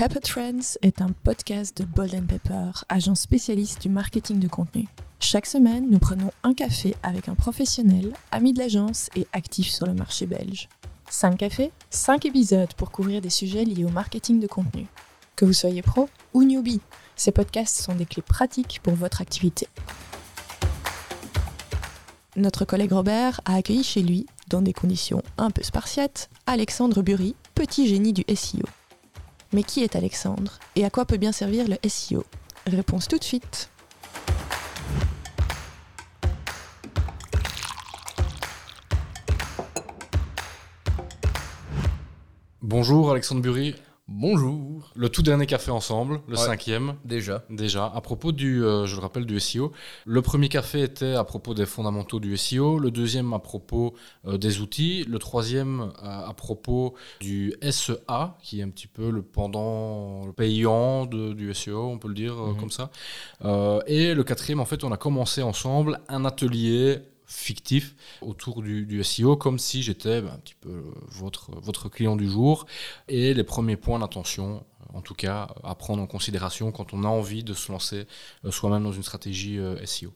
Pepper Trends est un podcast de Bold Pepper, agence spécialiste du marketing de contenu. Chaque semaine, nous prenons un café avec un professionnel, ami de l'agence et actif sur le marché belge. 5 cafés, 5 épisodes pour couvrir des sujets liés au marketing de contenu. Que vous soyez pro ou newbie, ces podcasts sont des clés pratiques pour votre activité. Notre collègue Robert a accueilli chez lui, dans des conditions un peu spartiates, Alexandre Bury, petit génie du SEO. Mais qui est Alexandre et à quoi peut bien servir le SEO Réponse tout de suite. Bonjour Alexandre Bury. Bonjour. Le tout dernier café ensemble, le Ouais. cinquième. Déjà. Déjà, à propos du, euh, je le rappelle, du SEO. Le premier café était à propos des fondamentaux du SEO, le deuxième à propos euh, des outils, le troisième à, à propos du SEA, qui est un petit peu le pendant payant de- du SEO, on peut le dire euh, Mhm. comme ça. Euh, et le quatrième, en fait, on a commencé ensemble un atelier fictif autour du, SEO, comme si j'étais ben, un petit peu euh, votre client du jour. Et les premiers points d'attention, en tout cas, à prendre en considération quand on a envie de se lancer euh, soi-même dans une stratégie euh, SEO.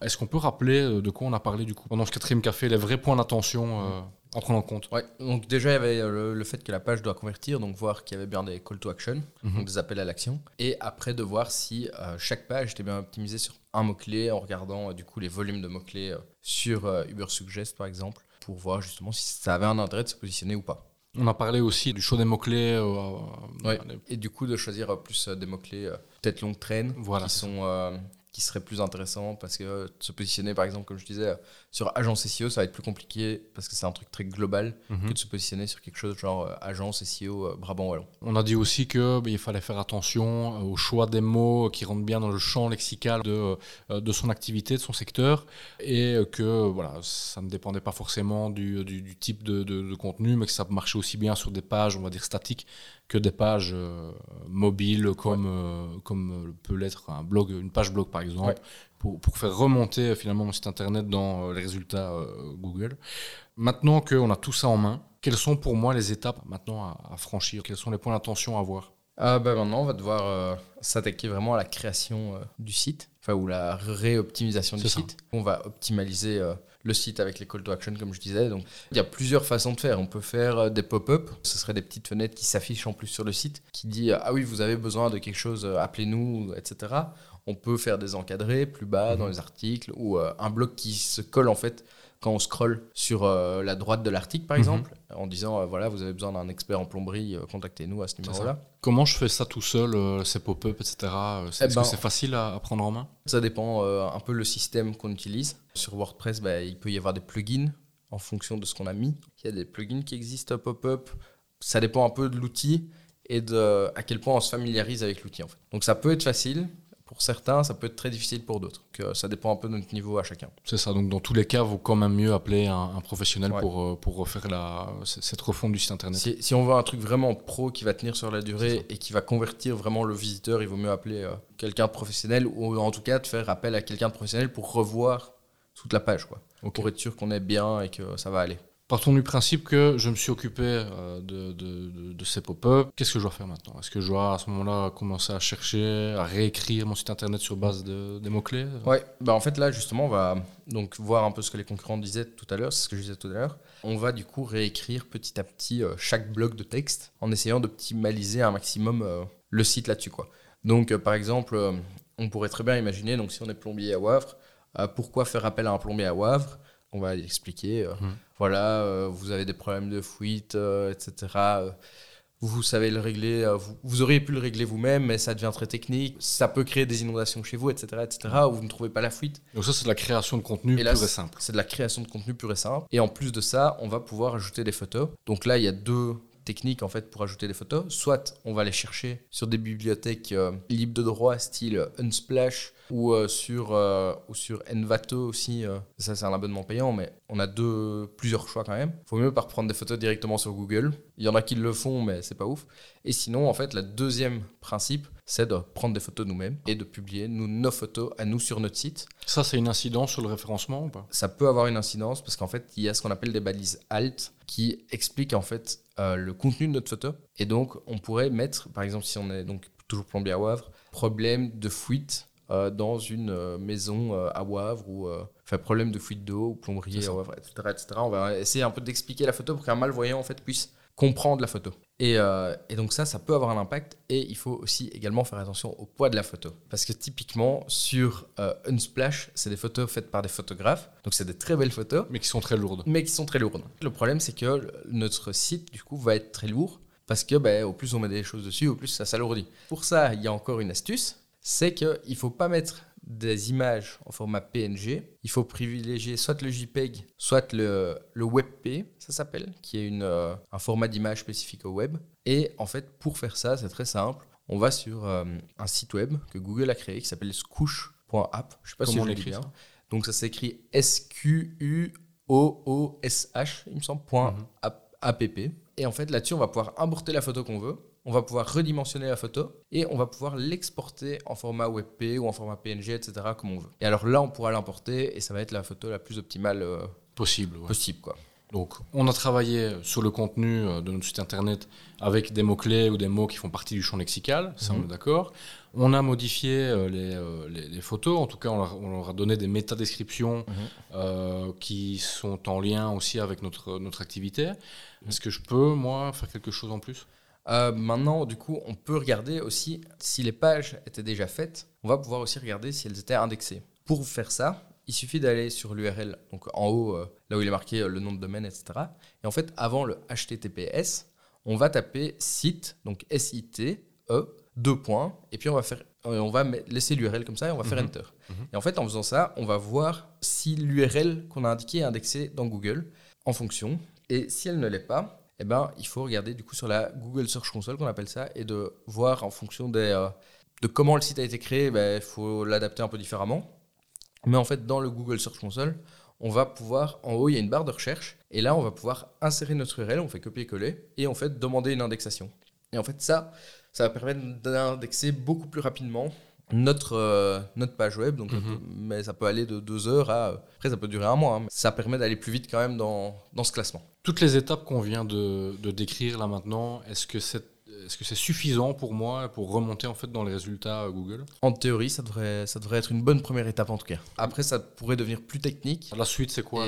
Est-ce qu'on peut rappeler euh, de quoi on a parlé du coup pendant ce quatrième café, les vrais points d'attention à prendre en compte? Ouais. Donc déjà, il y avait le, le fait que la page doit convertir, donc voir qu'il y avait bien des call to action, Mhm. donc des appels à l'action. Et après, de voir si euh, chaque page était bien optimisée sur un mot-clé en regardant euh, du coup les volumes de mots-clés euh, sur Uber Suggest par exemple, pour voir justement si ça avait un intérêt de se positionner ou pas. On a parlé aussi du choix des mots-clés. euh, Ouais. euh, Et du coup, de choisir euh, plus des mots-clés peut-être longue traîne, Voilà, qui sont qui seraient plus intéressants parce que euh, se positionner par exemple comme je disais euh, sur agence SEO ça va être plus compliqué parce que c'est un truc très global Mhm. que de se positionner sur quelque chose genre euh, agence SEO Brabant Wallon. On a dit aussi que ben, il fallait faire attention au choix des mots qui rentrent bien dans le champ lexical de, de son activité, de son secteur, et que voilà, ça ne dépendait pas forcément du, du- du type de, de- de contenu, mais que ça marchait aussi bien sur des pages, on va dire statiques, que des pages euh, mobiles, comme, euh, comme euh, peut l'être un blog, une page blog par exemple. Ouais. Pour, pour faire remonter finalement mon site internet dans les résultats Google. Maintenant qu'on a tout ça en main, quelles sont pour moi les étapes maintenant à, à franchir? Quels sont les points d'attention à avoir? Bah maintenant on va devoir euh, s'attaquer vraiment à la création euh, du site, enfin ou la réoptimisation du ça. site. On va optimaliser euh, le site avec les call to action comme je disais. Donc il y a plusieurs façons de faire. On peut faire euh, des pop-up, ce serait des petites fenêtres qui s'affichent en plus sur le site, qui dit euh, ah oui vous avez besoin de quelque chose, euh, appelez-nous, etc. On peut faire des encadrés plus bas dans Mhm. les articles ou euh, un bloc qui se colle en fait quand on scrolle sur euh, la droite de l'article par Mhm. exemple, en disant euh, voilà vous avez besoin d'un expert en plomberie, euh, contactez-nous à ce numéro-là. Comment je fais ça tout seul, ces pop-up, etc. Eh Est-ce ben, que c'est facile à, à prendre en main Ça dépend un peu le système qu'on utilise. Sur WordPress, bah, il peut y avoir des plugins en fonction de ce qu'on a mis. Il y a des plugins qui existent pop-up. Ça dépend un peu de l'outil et de à quel point on se familiarise avec l'outil. En fait. Donc ça peut être facile pour certains, ça peut être très difficile pour d'autres. Donc, ça dépend un peu de notre niveau à chacun. C'est ça, donc dans tous les cas, vaut quand même mieux appeler un, un professionnel Ouais. pour, euh, pour refaire la, cette refonte du site internet. Si, si on veut un truc vraiment pro qui va tenir sur la durée et qui va convertir vraiment le visiteur, il vaut mieux appeler euh, quelqu'un de professionnel ou en tout cas de faire appel à quelqu'un de professionnel pour revoir toute la page. Quoi. Pour être sûr qu'on est bien et que ça va aller. Partons du principe que je me suis occupé euh, de, ces pop-up. Qu'est-ce que je dois faire maintenant? Est-ce que je dois à ce moment-là commencer à chercher, à réécrire mon site internet sur base de, des mots-clés? Ouais, bah en fait là justement on va donc voir un peu ce que les concurrents disaient tout à l'heure, c'est ce que je disais tout à l'heure. On va du coup réécrire petit à petit euh, chaque bloc de texte en essayant d'optimaliser un maximum euh, le site là-dessus quoi. Donc par exemple, on pourrait très bien imaginer donc si on est plombier à Wavre, pourquoi faire appel à un plombier à Wavre? On va expliquer euh, Mhm. voilà, euh, vous avez des problèmes de fuite, euh, etc. vous savez le régler, vous, vous auriez pu le régler vous-même, mais ça devient très technique. Ça peut créer des inondations chez vous, etc., etc., où vous ne trouvez pas la fuite. Donc ça, c'est de la création de contenu pure et c'est- simple. C'est de la création de contenu pur et simple. Et en plus de ça, on va pouvoir ajouter des photos. Donc là, il y a deux techniques en fait pour ajouter des photos. Soit on va les chercher sur des bibliothèques euh, libres de droit, style Unsplash ou, euh, sur, euh, ou sur Envato aussi. euh, ça, c'est un abonnement payant, mais on a deux, plusieurs choix quand même. Faut mieux pas reprendre des photos directement sur Google. Il y en a qui le font, mais c'est pas ouf. Et sinon, en fait, le deuxième principe, c'est de prendre des photos nous-mêmes et de publier nous, nos photos à nous sur notre site. Ça, c'est une incidence sur le référencement ou pas? Ça peut avoir une incidence parce qu'en fait, il y a ce qu'on appelle des balises alt qui expliquent en fait euh, le contenu de notre photo. Et donc, on pourrait mettre, par exemple, si on est donc toujours plombier à Wavre, problème de fuite euh, dans une euh, maison euh, à Wavre ou enfin problème de fuite d'eau ou plomberie à Wavre, etc., etc. On va essayer un peu d'expliquer la photo pour qu'un malvoyant en fait puisse comprendre la photo. Et, euh, et donc ça, ça peut avoir un impact et il faut aussi également faire attention au poids de la photo. Parce que typiquement sur euh, Unsplash, c'est des photos faites par des photographes, donc c'est des très belles photos, Mais qui sont très lourdes. mais qui sont très lourdes. Le problème, c'est que notre site, du coup, va être très lourd parce que ben, au plus on met des choses dessus, au plus ça s'alourdit. Pour ça, il y a encore une astuce, c'est qu'il ne faut pas mettre des images en format PNG. Il faut privilégier soit le JPEG, soit le, le WebP, ça s'appelle, qui est une, euh, un format d'image spécifique au web. Et en fait, pour faire ça, c'est très simple. On va sur euh, un site web que Google a créé qui s'appelle scoosh.app. Je sais pas si Comment on le dis écrit bien. ça Donc ça s'écrit S-Q-U-O-O-S-H, il me semble, point Mhm. app. Et en fait, là-dessus, on va pouvoir importer la photo qu'on veut, on va pouvoir redimensionner la photo et on va pouvoir l'exporter en format WebP ou en format PNG, etc., comme on veut. Et alors là, on pourra l'importer et ça va être la photo la plus optimale euh, Possible. ouais. possible. Quoi. Donc, on a travaillé sur le contenu euh, de notre site internet avec des mots-clés ou des mots qui font partie du champ lexical, ça Mhm. on est d'accord. On a modifié euh, les, les- les photos, en tout cas on leur, on leur a donné des métadescriptions Mhm. euh, qui sont en lien aussi avec notre, notre activité. Est-ce que je peux, moi, faire quelque chose en plus? Euh, maintenant, du coup, on peut regarder aussi si les pages étaient déjà faites. On va pouvoir aussi regarder si elles étaient indexées. Pour faire ça, il suffit d'aller sur l'URL, donc en haut, euh, là où il est marqué euh, le nom de domaine, etc. Et en fait, avant le HTTPS, on va taper site, donc S-I-T-E, deux points, et puis on va faire, on va laisser l'URL comme ça et on va faire Mhm. Enter. Mhm. Et en fait, en faisant ça, on va voir si l'URL qu'on a indiquée est indexée dans Google en fonction. Et si elle ne l'est pas, eh ben, il faut regarder du coup sur la Google Search Console qu'on appelle ça et de voir en fonction euh, de comment le site a été créé, ben, il faut l'adapter un peu différemment. Mais en fait, dans le Google Search Console, on va pouvoir, en haut, il y a une barre de recherche et là, on va pouvoir insérer notre URL, on fait copier-coller et en fait demander une indexation. Et en fait, ça, ça va permettre d'indexer beaucoup plus rapidement notre, euh, notre page web. Donc, Mhm. mais ça peut aller de deux heures à. Après, ça peut durer un mois. hein, mais ça permet d'aller plus vite quand même dans, dans ce classement. Toutes les étapes qu'on vient de, de décrire là maintenant, est-ce que c'est est-ce que c'est suffisant pour moi pour remonter en fait dans les résultats Google? En théorie, ça devrait, ça devrait être une bonne première étape en tout cas. Après, ça pourrait devenir plus technique. La suite c'est quoi?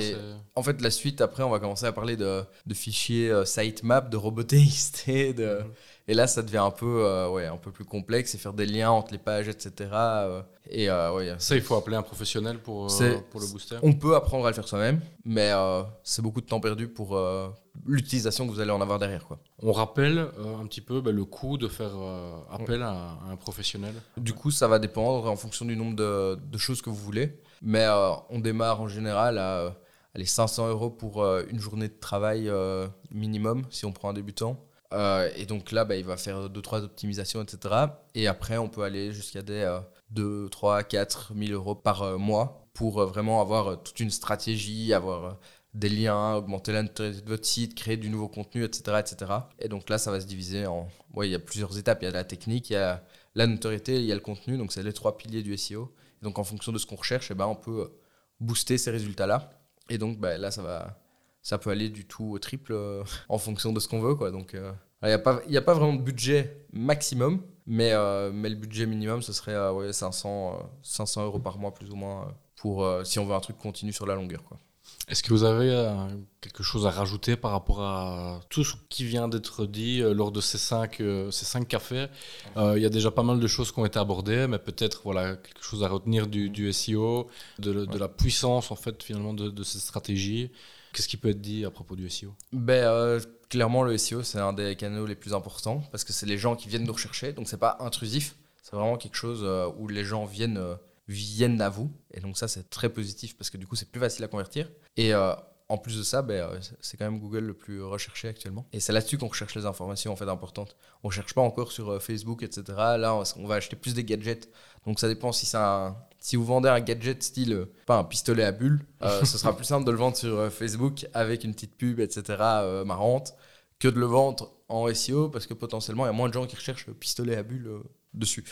En fait, la suite, après, on va commencer à parler de, de fichiers euh, sitemap, de robots.txt, de... Mhm. Et là, ça devient un peu, euh, ouais, un peu plus complexe et faire des liens entre les pages, etc. euh, et euh, ouais, Ça, il faut appeler un professionnel pour, euh, le booster. on peut apprendre à le faire soi-même, mais euh, c'est beaucoup de temps perdu pour euh, l'utilisation que vous allez en avoir derrière. Quoi. On rappelle euh, un petit peu bah, le coût de faire euh, appel à, à un professionnel. Du coup, ça va dépendre en fonction du nombre de, de choses que vous voulez. Mais euh, on démarre en général à euh, allez, 500 euros pour euh, une journée de travail euh, minimum si on prend un débutant. Euh, et donc là, bah, il va faire 2-3 optimisations, etc. Et après, on peut aller jusqu'à des euh, 2, 3, 4 000 euros par euh, mois pour euh, vraiment avoir toute une stratégie, avoir des liens, augmenter notoriété de votre site, créer du nouveau contenu, etc., etc. Et donc là, ça va se diviser en... Ouais, il y a plusieurs étapes. Il y a la technique, il y a la notoriété, il y a le contenu. Donc c'est les trois piliers du SEO. Et donc en fonction de ce qu'on recherche, eh ben, on peut booster ces résultats-là. Et donc bah, là, ça, va, ça peut aller du tout au triple en fonction de ce qu'on veut. Quoi. Donc il n'y a, pas- y a pas vraiment de budget maximum, mais, euh, mais le budget minimum, ce serait euh, ouais, 500, euh, 500 euros par mois plus ou moins euh, pour, euh, si on veut un truc continu sur la longueur. Quoi. Est-ce que vous avez quelque chose à rajouter par rapport à tout ce qui vient d'être dit lors de ces cinq, ces cinq cafés? Il y a déjà pas mal de choses qui ont été abordées, mais peut-être voilà, quelque chose à retenir du, du SEO, de, la puissance en fait finalement de, de cette stratégie. Qu'est-ce qui peut être dit à propos du SEO Ben, euh, clairement, le SEO, c'est un des canaux les plus importants parce que c'est les gens qui viennent nous rechercher. Donc, c'est pas intrusif. C'est vraiment quelque chose euh, où les gens viennent, euh, viennent à vous. Et donc, ça, c'est très positif parce que du coup, c'est plus facile à convertir. Et en plus de ça, ben, c'est quand même Google le plus recherché actuellement. Et c'est là-dessus qu'on recherche les informations en fait importantes. On ne cherche pas encore sur Facebook, etc. Là, on, va acheter plus des gadgets. Donc ça dépend si si vous vendez un gadget style, euh, pas un pistolet à bulles, ce sera plus simple de le vendre sur Facebook avec une petite pub, etc. marrante, que de le vendre en SEO parce que potentiellement il y a moins de gens qui recherchent le pistolet à bulles dessus.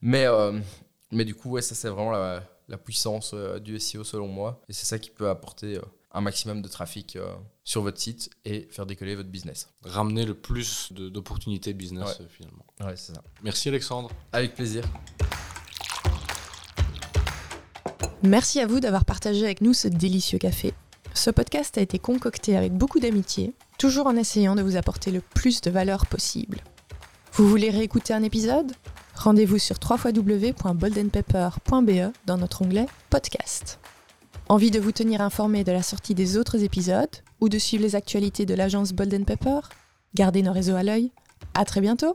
Mais, mais du coup, ouais, ça c'est vraiment la, la puissance du SEO selon moi. Et c'est ça qui peut apporter un maximum de trafic euh, sur votre site et faire décoller votre business. Ramener le plus d'opportunités business euh, finalement. Ouais, c'est ça. Merci Alexandre. Avec plaisir. Merci à vous d'avoir partagé avec nous ce délicieux café. Ce podcast a été concocté avec beaucoup d'amitié, toujours en essayant de vous apporter le plus de valeur possible. Vous voulez réécouter un épisode? Rendez-vous sur www.boldenpepper.be dans notre onglet Podcast. Envie de vous tenir informé de la sortie des autres épisodes ou de suivre les actualités de l'agence Bolden Pepper Gardez nos réseaux à l'œil. À très bientôt